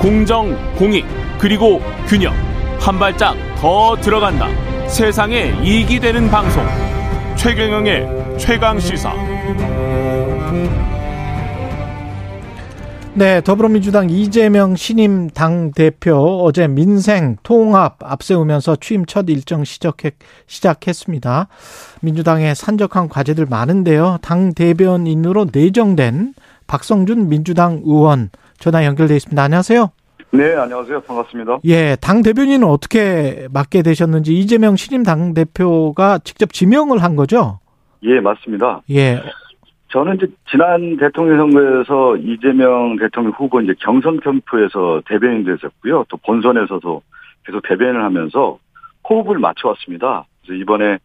공정, 공익, 그리고 균형. 한 발짝 더 들어간다. 세상에 이익이 되는 방송. 최경영의 최강 시사. 네, 더불어민주당 이재명 신임 당 대표 어제 민생 통합 앞세우면서 취임 첫 일정 시작했, 시작했습니다. 민주당의 산적한 과제들 많은데요. 당 대변인으로 내정된 박성준 민주당 의원 전화 연결돼 있습니다. 안녕하세요. 네, 안녕하세요. 반갑습니다. 예, 당 대변인은 어떻게 맡게 되셨는지 이재명 신임 당 대표가 직접 지명을 한 거죠? 예, 맞습니다. 예. 저는 이제 지난 대통령 선거에서 이재명 대통령 후보 이제 경선 캠프에서 대변인 되셨고요. 또 본선에서도 계속 대변을 하면서 호흡을 맞춰왔습니다. 그래서 이번에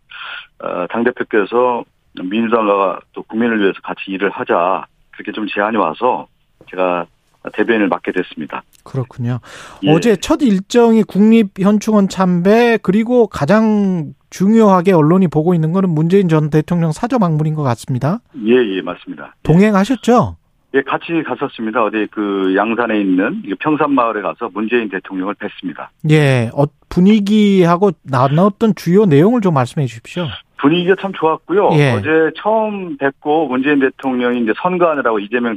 어, 당 대표께서 민주당과 또 국민을 위해서 같이 일을 하자 그렇게 좀 제안이 와서 제가 대변인을 맡게 됐습니다. 그렇군요. 예. 어제 첫 일정이 국립현충원 참배 그리고 가장 중요하게 언론이 보고 있는 거는 문재인 전 대통령 사저 방문인 것 같습니다. 예, 예, 맞습니다. 동행하셨죠? 예, 같이 갔었습니다. 어디 그 양산에 있는 평산마을에 가서 문재인 대통령을 뵀습니다. 예, 어, 분위기하고 나눴던 주요 내용을 좀 말씀해 주십시오. 분위기가 참 좋았고요. 예. 어제 처음 뵙고 문재인 대통령이 이제 선거하느라고 이재명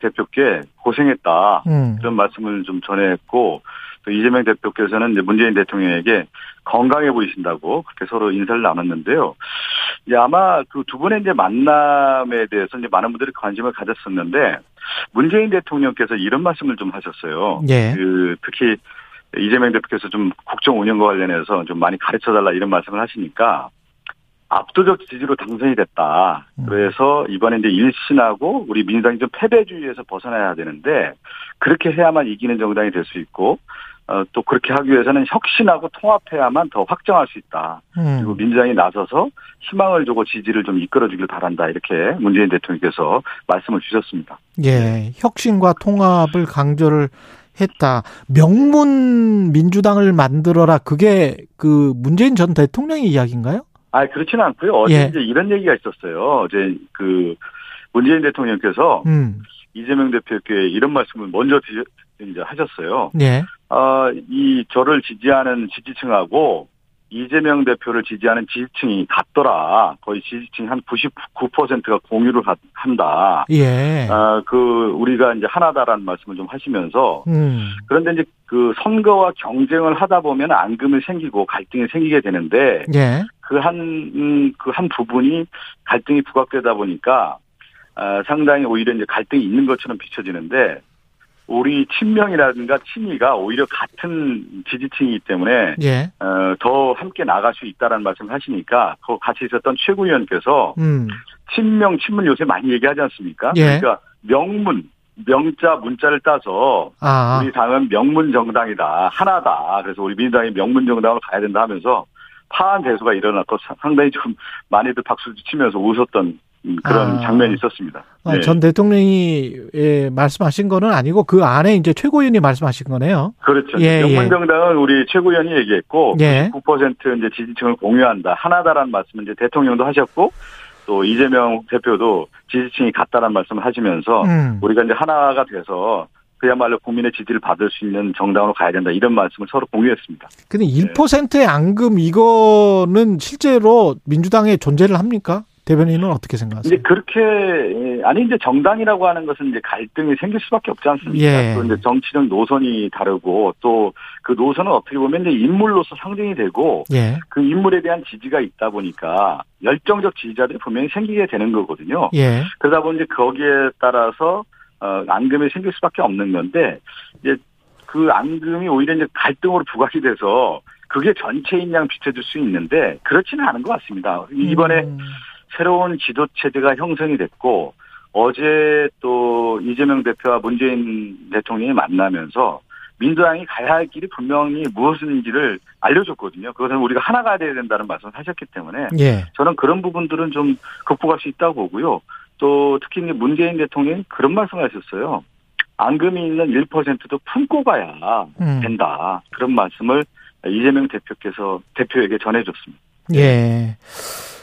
대, 대표께 고생했다. 음. 그런 말씀을 좀 전했고, 또 이재명 대표께서는 이제 문재인 대통령에게 건강해 보이신다고 그렇게 서로 인사를 나눴는데요. 이제 아마 그 두 분의 이제 만남에 대해서 이제 많은 분들이 관심을 가졌었는데, 문재인 대통령께서 이런 말씀을 좀 하셨어요. 예. 그 특히 이재명 대표께서 좀 국정 운영과 관련해서 좀 많이 가르쳐 달라 이런 말씀을 하시니까 압도적 지지로 당선이 됐다. 음. 그래서 이번에 이제 일신하고 우리 민주당이 좀 패배주의에서 벗어나야 되는데 그렇게 해야만 이기는 정당이 될 수 있고 어, 또 그렇게 하기 위해서는 혁신하고 통합해야만 더 확정할 수 있다. 음. 그리고 민주당이 나서서 희망을 주고 지지를 좀 이끌어주길 바란다. 이렇게 문재인 대통령께서 말씀을 주셨습니다. 예, 혁신과 통합을 강조를 했다. 명문 민주당을 만들어라. 그게 그 문재인 전 대통령의 이야기인가요? 아, 그렇지는 않고요. 어제 예. 이제 이런 얘기가 있었어요. 어제 그 문재인 대통령께서 음. 이재명 대표께 이런 말씀을 먼저 이제 하셨어요. 예. 아, 이 저를 지지하는 지지층하고 이재명 대표를 지지하는 지지층이 같더라. 거의 지지층 한 99%가 공유를 한다. 예. 아, 그 우리가 이제 하나다라는 말씀을 좀 하시면서 음. 그런데 이제 그 선거와 경쟁을 하다 보면 앙금이 생기고 갈등이 생기게 되는데 예. 그한 음, 그한 부분이 갈등이 부각되다 보니까 아, 상당히 오히려 이제 갈등이 있는 것처럼 비춰지는데 우리 친명이라든가 친이가 오히려 같은 지지층이기 때문에 예. 어, 더 함께 나갈 수 있다라는 말씀을 하시니까 그 같이 있었던 최고위원께서 음. 친명 친문 요새 많이 얘기하지 않습니까? 예. 그러니까 명문 명자 문자를 따서 아. 우리 당은 명문 정당이다 하나다. 그래서 우리 민주당이 명문 정당으로 가야 된다 하면서 파한 대수가 일어났고 상당히 좀 많이들 박수 치면서 웃었던 그런 아. 장면이 있었습니다. 아, 네. 전 대통령이 예, 말씀하신 거는 아니고 그 안에 이제 최고위원이 말씀하신 거네요. 그렇죠. 예, 명문정당은 예. 우리 최고위원이 얘기했고 예. 9% 이제 지지층을 공유한다 하나다라는 말씀을 이제 대통령도 하셨고 또 이재명 대표도 지지층이 같다라는 말씀을 하시면서 음. 우리가 이제 하나가 돼서 그야말로 국민의 지지를 받을 수 있는 정당으로 가야 된다 이런 말씀을 서로 공유했습니다. 근데 1%의 앙금 이거는 실제로 민주당에 존재를 합니까? 대변인은 어떻게 생각하세요? 이제 그렇게 예, 아니 이제 정당이라고 하는 것은 이제 갈등이 생길 수밖에 없지 않습니까? 예. 또 이제 정치적 노선이 다르고 또 그 노선은 어떻게 보면 이제 인물로서 상징이 되고 예. 그 인물에 대한 지지가 있다 보니까 열정적 지지자들이 분명히 생기게 되는 거거든요. 예. 그러다 보니 이제 거기에 따라서 어 앙금이 생길 수밖에 없는 건데 이제 그 앙금이 오히려 이제 갈등으로 부각이 돼서 그게 전체인 양 비춰줄 수 있는데 그렇지는 않은 것 같습니다. 이번에 음. 새로운 지도 체제가 형성이 됐고 어제 또 이재명 대표와 문재인 대통령이 만나면서 민주당이 가야 할 길이 분명히 무엇인지를 알려줬거든요. 그것은 우리가 하나가 돼야 된다는 말씀을 하셨기 때문에 예. 저는 그런 부분들은 좀 극복할 수 있다고 보고요. 또 특히 문재인 대통령이 그런 말씀을 하셨어요. 앙금이 있는 1%도 품고 가야 음. 된다. 그런 말씀을 이재명 대표께서 대표에게 전해줬습니다. 예.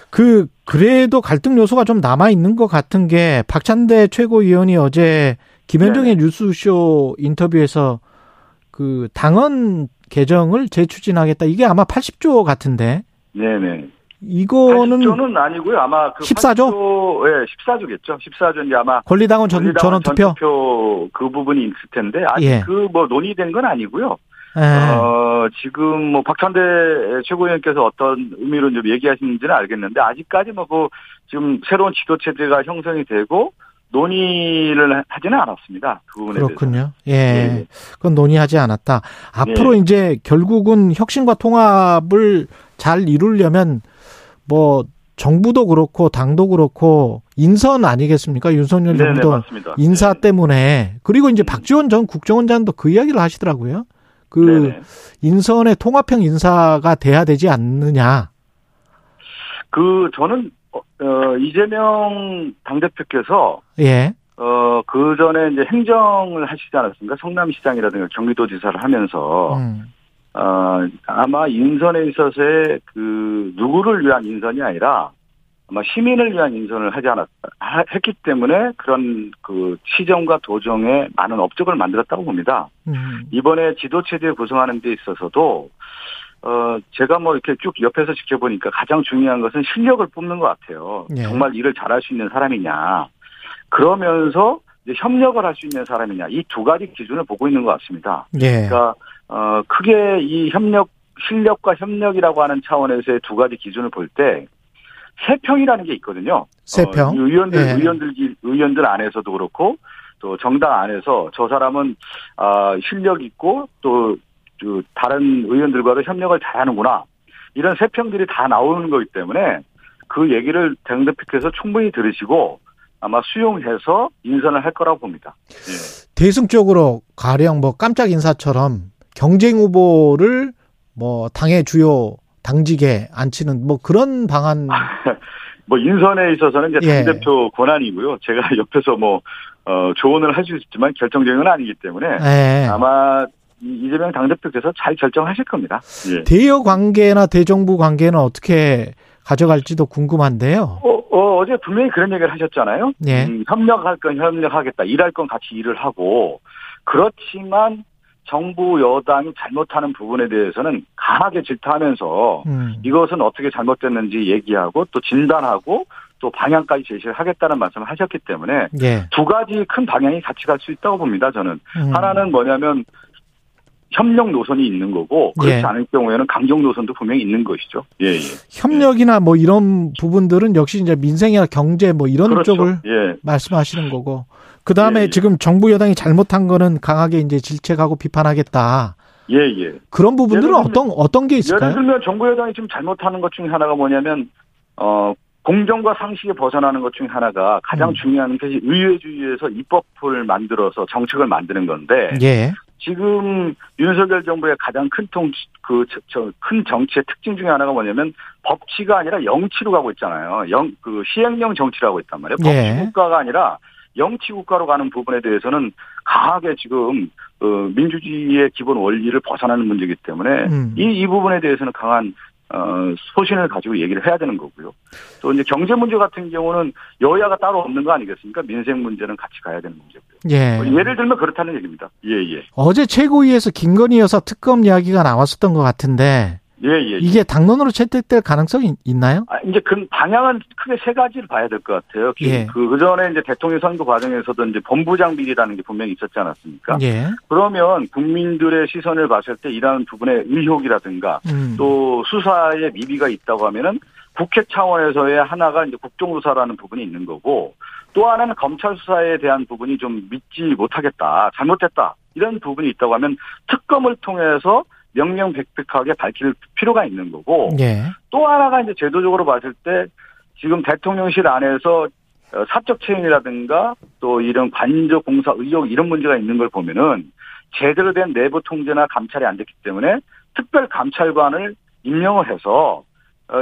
그 그래도 갈등 요소가 좀 남아 있는 것 같은 게 박찬대 최고위원이 어제 김현정의 네 뉴스쇼 인터뷰에서 그 당헌 개정을 재추진하겠다. 이게 아마 80조 같은데. 네네. 이거는 80조는 아니고요. 아마 그 14조? 80조, 예, 14조겠죠. 14조 이제 아마 권리당원 전, 권리당원 전원 투표. 전투표 그 부분이 있을 텐데 아직 예. 그뭐 논의된 건 아니고요. 예. 어, 지금 뭐 박찬대 최고위원께서 어떤 의미로 좀 얘기하시는지는 알겠는데 아직까지 뭐 그 지금 새로운 지도 체제가 형성이 되고 논의를 하지는 않았습니다. 그 부분에. 그렇군요. 예. 예. 그건 논의하지 않았다. 앞으로 예. 이제 결국은 혁신과 통합을 잘 이루려면 뭐 정부도 그렇고 당도 그렇고 인선 아니겠습니까? 윤석열 네네 정부도 맞습니다. 인사 네. 때문에 그리고 이제 박지원 전 국정원장도 그 이야기를 하시더라고요. 그 네네. 인선의 통합형 인사가 돼야 되지 않느냐. 그 저는 어, 어, 이재명 당대표께서 예. 어, 그 전에 이제 행정을 하시지 않았습니까? 성남시장이라든가 경기도지사를 하면서, 음. 어, 아마 인선에 있어서의 그, 누구를 위한 인선이 아니라, 아마 시민을 위한 인선을 하지 않았, 하- 했기 때문에 그런 그 시정과 도정에 많은 업적을 만들었다고 봅니다. 음. 이번에 지도체제 구성하는 데 있어서도, 어, 제가 뭐 이렇게 쭉 옆에서 지켜보니까 가장 중요한 것은 실력을 뽑는 것 같아요. 예. 정말 일을 잘할 수 있는 사람이냐. 그러면서 협력을 할 수 있는 사람이냐. 이 두 가지 기준을 보고 있는 것 같습니다. 예. 그러니까, 어, 크게 이 협력, 실력과 협력이라고 하는 차원에서의 두 가지 기준을 볼 때, 세평이라는 게 있거든요. 세평. 어, 의원들, 예. 의원들, 의원들 안에서도 그렇고, 또 정당 안에서 저 사람은, 아, 실력 있고, 또, 그 다른 의원들과도 협력을 잘하는구나. 이런 세평들이 다 나오는 거기 때문에 그 얘기를 당대표께서 충분히 들으시고 아마 수용해서 인선을 할 거라고 봅니다. 예. 대승적으로 가령 뭐 깜짝 인사처럼 경쟁 후보를 뭐 당의 주요 당직에 앉히는 뭐 그런 방안 뭐 인선에 있어서는 이제 예. 당대표 권한이고요. 제가 옆에서 뭐 어, 조언을 할 수 있지만 결정적인 건 아니기 때문에 예. 아마 이- 이재명 당 대표께서 잘 결정하실 겁니다. 예. 대여 관계나 대정부 관계는 어떻게 가져갈지도 궁금한데요. 어, 어, 제 분명히 그런 얘기를 하셨잖아요. 예. 음, 협력할 건 협력하겠다. 일할 건 같이 일을 하고. 그렇지만 정부 여당이 잘못하는 부분에 대해서는 강하게 질타하면서 음. 이것은 어떻게 잘못됐는지 얘기하고 또 진단하고 또 방향까지 제시를 하겠다는 말씀을 하셨기 때문에 예. 두 가지 큰 방향이 같이 갈 수 있다고 봅니다. 저는 음. 하나는 뭐냐면 협력 노선이 있는 거고 그렇지 예. 않을 경우에는 강경 노선도 분명히 있는 것이죠. 예, 예. 협력이나 뭐 이런 부분들은 역시 이제 민생이나 경제 뭐 이런 그렇죠. 쪽을 예. 말씀하시는 거고. 그 다음에 예, 예. 지금 정부 여당이 잘못한 거는 강하게 이제 질책하고 비판하겠다. 예, 예. 그런 부분들은 예를 들면- 어떤 어떤 게 예를 있을까요? 들면 정부 여당이 지금 잘못하는 것 중에 하나가 뭐냐면 어 공정과 상식에 벗어나는 것 중에 하나가 가장 음. 중요한 것이 의회주의에서 입법을 만들어서 정책을 만드는 건데 예. 지금 윤석열 정부의 가장 큰 통, 그, 저, 저, 큰 정치의 특징 중에 하나가 뭐냐면 법치가 아니라 영치로 가고 있잖아요. 영, 그 시행령 정치라고 있단 말이에요. 예. 법치 국가가 아니라 영치 국가로 가는 부분에 대해서는 강하게 지금, 어, 민주주의의 기본 원리를 벗어나는 문제이기 때문에 음. 이, 이 부분에 대해서는 강한 어, 소신을 가지고 얘기를 해야 되는 거고요. 또 이제 경제 문제 같은 경우는 여야가 따로 없는 거 아니겠습니까? 민생 문제는 같이 가야 되는 문제고요. 예. 뭐 예를 들면 그렇다는 얘기입니다. 예, 예. 어제 최고위에서 김건희 여사 특검 이야기가 나왔었던 것 같은데 예, 예. 이게 당론으로 채택될 가능성이 있나요? 아, 이제 그 방향은 크게 세 가지를 봐야 될 것 같아요. 예. 그, 그 전에 이제 대통령 선거 과정에서도 이제 본부장 비리라는 게 분명히 있었지 않았습니까? 예. 그러면 국민들의 시선을 봤을 때 이러한 부분의 의혹이라든가 음. 또 수사에 미비가 있다고 하면은 국회 차원에서의 하나가 이제 국정조사라는 부분이 있는 거고 또 하나는 검찰 수사에 대한 부분이 좀 믿지 못하겠다, 잘못됐다 이런 부분이 있다고 하면 특검을 통해서 명명백백하게 밝힐 필요가 있는 거고 예. 또 하나가 이제 제도적으로 봤을 때 지금 대통령실 안에서 어, 사적 체인이라든가 또 이런 관저 공사 의혹 이런 문제가 있는 걸 보면은 제대로 된 내부 통제나 감찰이 안 됐기 때문에 특별 감찰관을 임명을 해서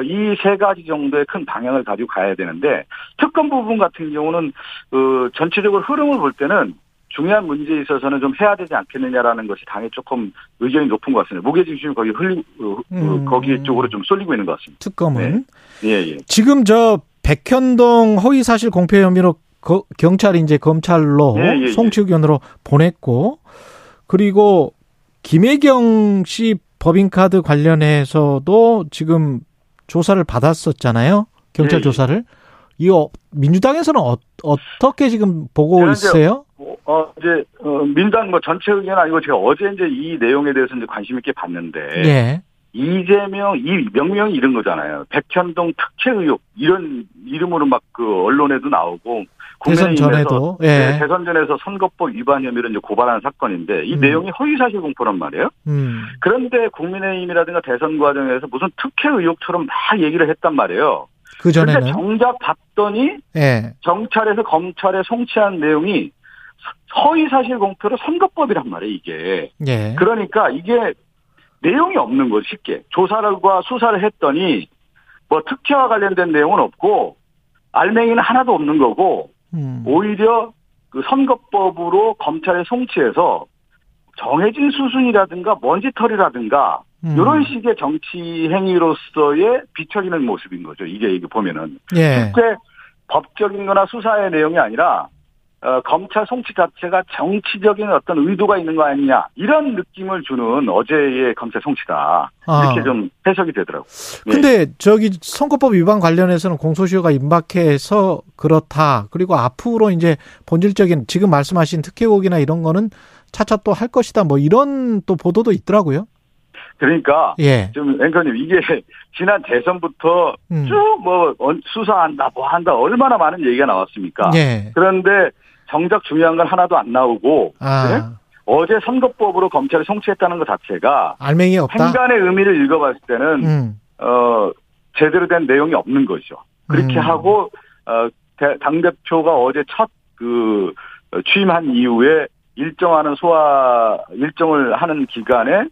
이 세 가지 정도의 큰 방향을 가지고 가야 되는데 특검 부분 같은 경우는 그 전체적으로 흐름을 볼 때는 중요한 문제에 있어서는 좀 해야 되지 않겠느냐라는 것이 당에 조금 의견이 높은 것 같습니다. 무게중심이 거기 흘리 어, 어, 음. 거기 쪽으로 좀 쏠리고 있는 것 같습니다. 특검은 예, 예. 지금 저 백현동 허위 사실 공표 혐의로 거- 경찰이 이제 검찰로 예, 예, 예. 송치 의견으로 보냈고 그리고 김혜경 씨 법인카드 관련해서도 지금 조사를 받았었잖아요. 경찰 예, 예. 조사를. 이거 민주당에서는 어, 어떻게 지금 보고 있어요? 어, 이제, 어, 민당 뭐 전체 의견은 아니고 제가 어제 이제 이 내용에 대해서 이제 관심 있게 봤는데. 예. 이재명, 이 명명이 이런 거잖아요. 백현동 특혜 의혹, 이런 이름으로 막 그 언론에도 나오고. 대선 국민의힘에서 전에도 예. 네, 대선 전에서 선거법 위반 혐의로 이제 고발한 사건인데 이 음. 내용이 허위사실 공포란 말이에요. 음. 그런데 국민의힘이라든가 대선 과정에서 무슨 특혜 의혹처럼 막 얘기를 했단 말이에요. 그 전에는 정작 봤더니 예. 경찰에서 검찰에 송치한 내용이 허위 사실 공표로 선거법이란 말이에요, 이게. 예. 그러니까 이게 내용이 없는 거죠, 쉽게. 조사를과 수사를 했더니 뭐 특혜와 관련된 내용은 없고 알맹이는 하나도 없는 거고 음. 오히려 그 선거법으로 검찰에 송치해서 정해진 수순이라든가 먼지털이라든가 음. 이런 식의 정치 행위로서의 비춰지는 모습인 거죠. 이게 이게 보면은 예. 실제 법적인 거나 수사의 내용이 아니라 어, 검찰 송치 자체가 정치적인 어떤 의도가 있는 거 아니냐 이런 느낌을 주는 어제의 검찰 송치다 이렇게 아. 좀 해석이 되더라고요. 예. 근데 저기 선거법 위반 관련해서는 공소시효가 임박해서 그렇다. 그리고 앞으로 이제 본질적인 지금 말씀하신 특혜곡이나 이런 거는 차차 또 할 것이다. 뭐 이런 또 보도도 있더라고요. 그러니까 예. 좀 앵커님 이게 지난 대선부터 음. 쭉뭐 수사한다 뭐 한다 얼마나 많은 얘기가 나왔습니까? 예. 그런데 정작 중요한 건 하나도 안 나오고 아. 네? 어제 선거법으로 검찰이 송치했다는 것 자체가 알맹이 없다. 행간의 의미를 읽어봤을 때는 음. 어 제대로 된 내용이 없는 거죠. 그렇게 음. 하고 어당 대표가 어제 첫 그 취임한 이후에 일정하는 소화 일정을 하는 기간에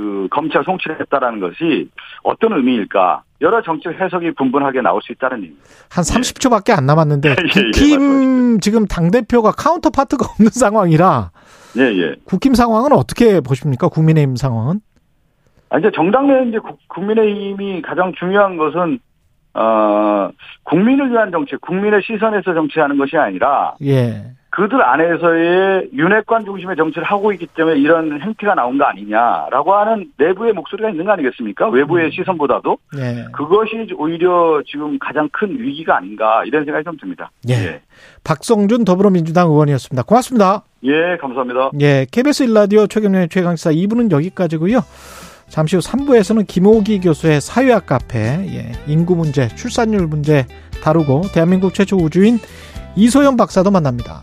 그 검찰 송치를 했다라는 것이 어떤 의미일까? 여러 정치적 해석이 분분하게 나올 수 있다는 의미. 한 30초밖에 안 남았는데 예, 예, 국힘 지금 당 대표가 counterpart가 없는 상황이라 예, 예. 국힘 상황은 어떻게 보십니까? 국민의힘 상황은? 아, 이제 정당 내 이제 국- 국민의힘이 가장 중요한 것은 어 국민을 위한 정책, 국민의 시선에서 정치하는 것이 아니라 예. 그들 안에서의 윤핵관 중심의 정치를 하고 있기 때문에 이런 행태가 나온 거 아니냐라고 하는 내부의 목소리가 있는 거 아니겠습니까? 외부의 음. 시선보다도 예. 그것이 오히려 지금 가장 큰 위기가 아닌가 이런 생각이 좀 듭니다. 예. 박성준 더불어민주당 의원이었습니다. 고맙습니다. 예, 감사합니다. 예, KBS 일라디오 최경련의 최강시사 2부는 여기까지고요. 잠시 후 3부에서는 김호기 교수의 사회학 카페, 예, 인구 문제, 출산율 문제 다루고 대한민국 최초 우주인 이소연 박사도 만납니다.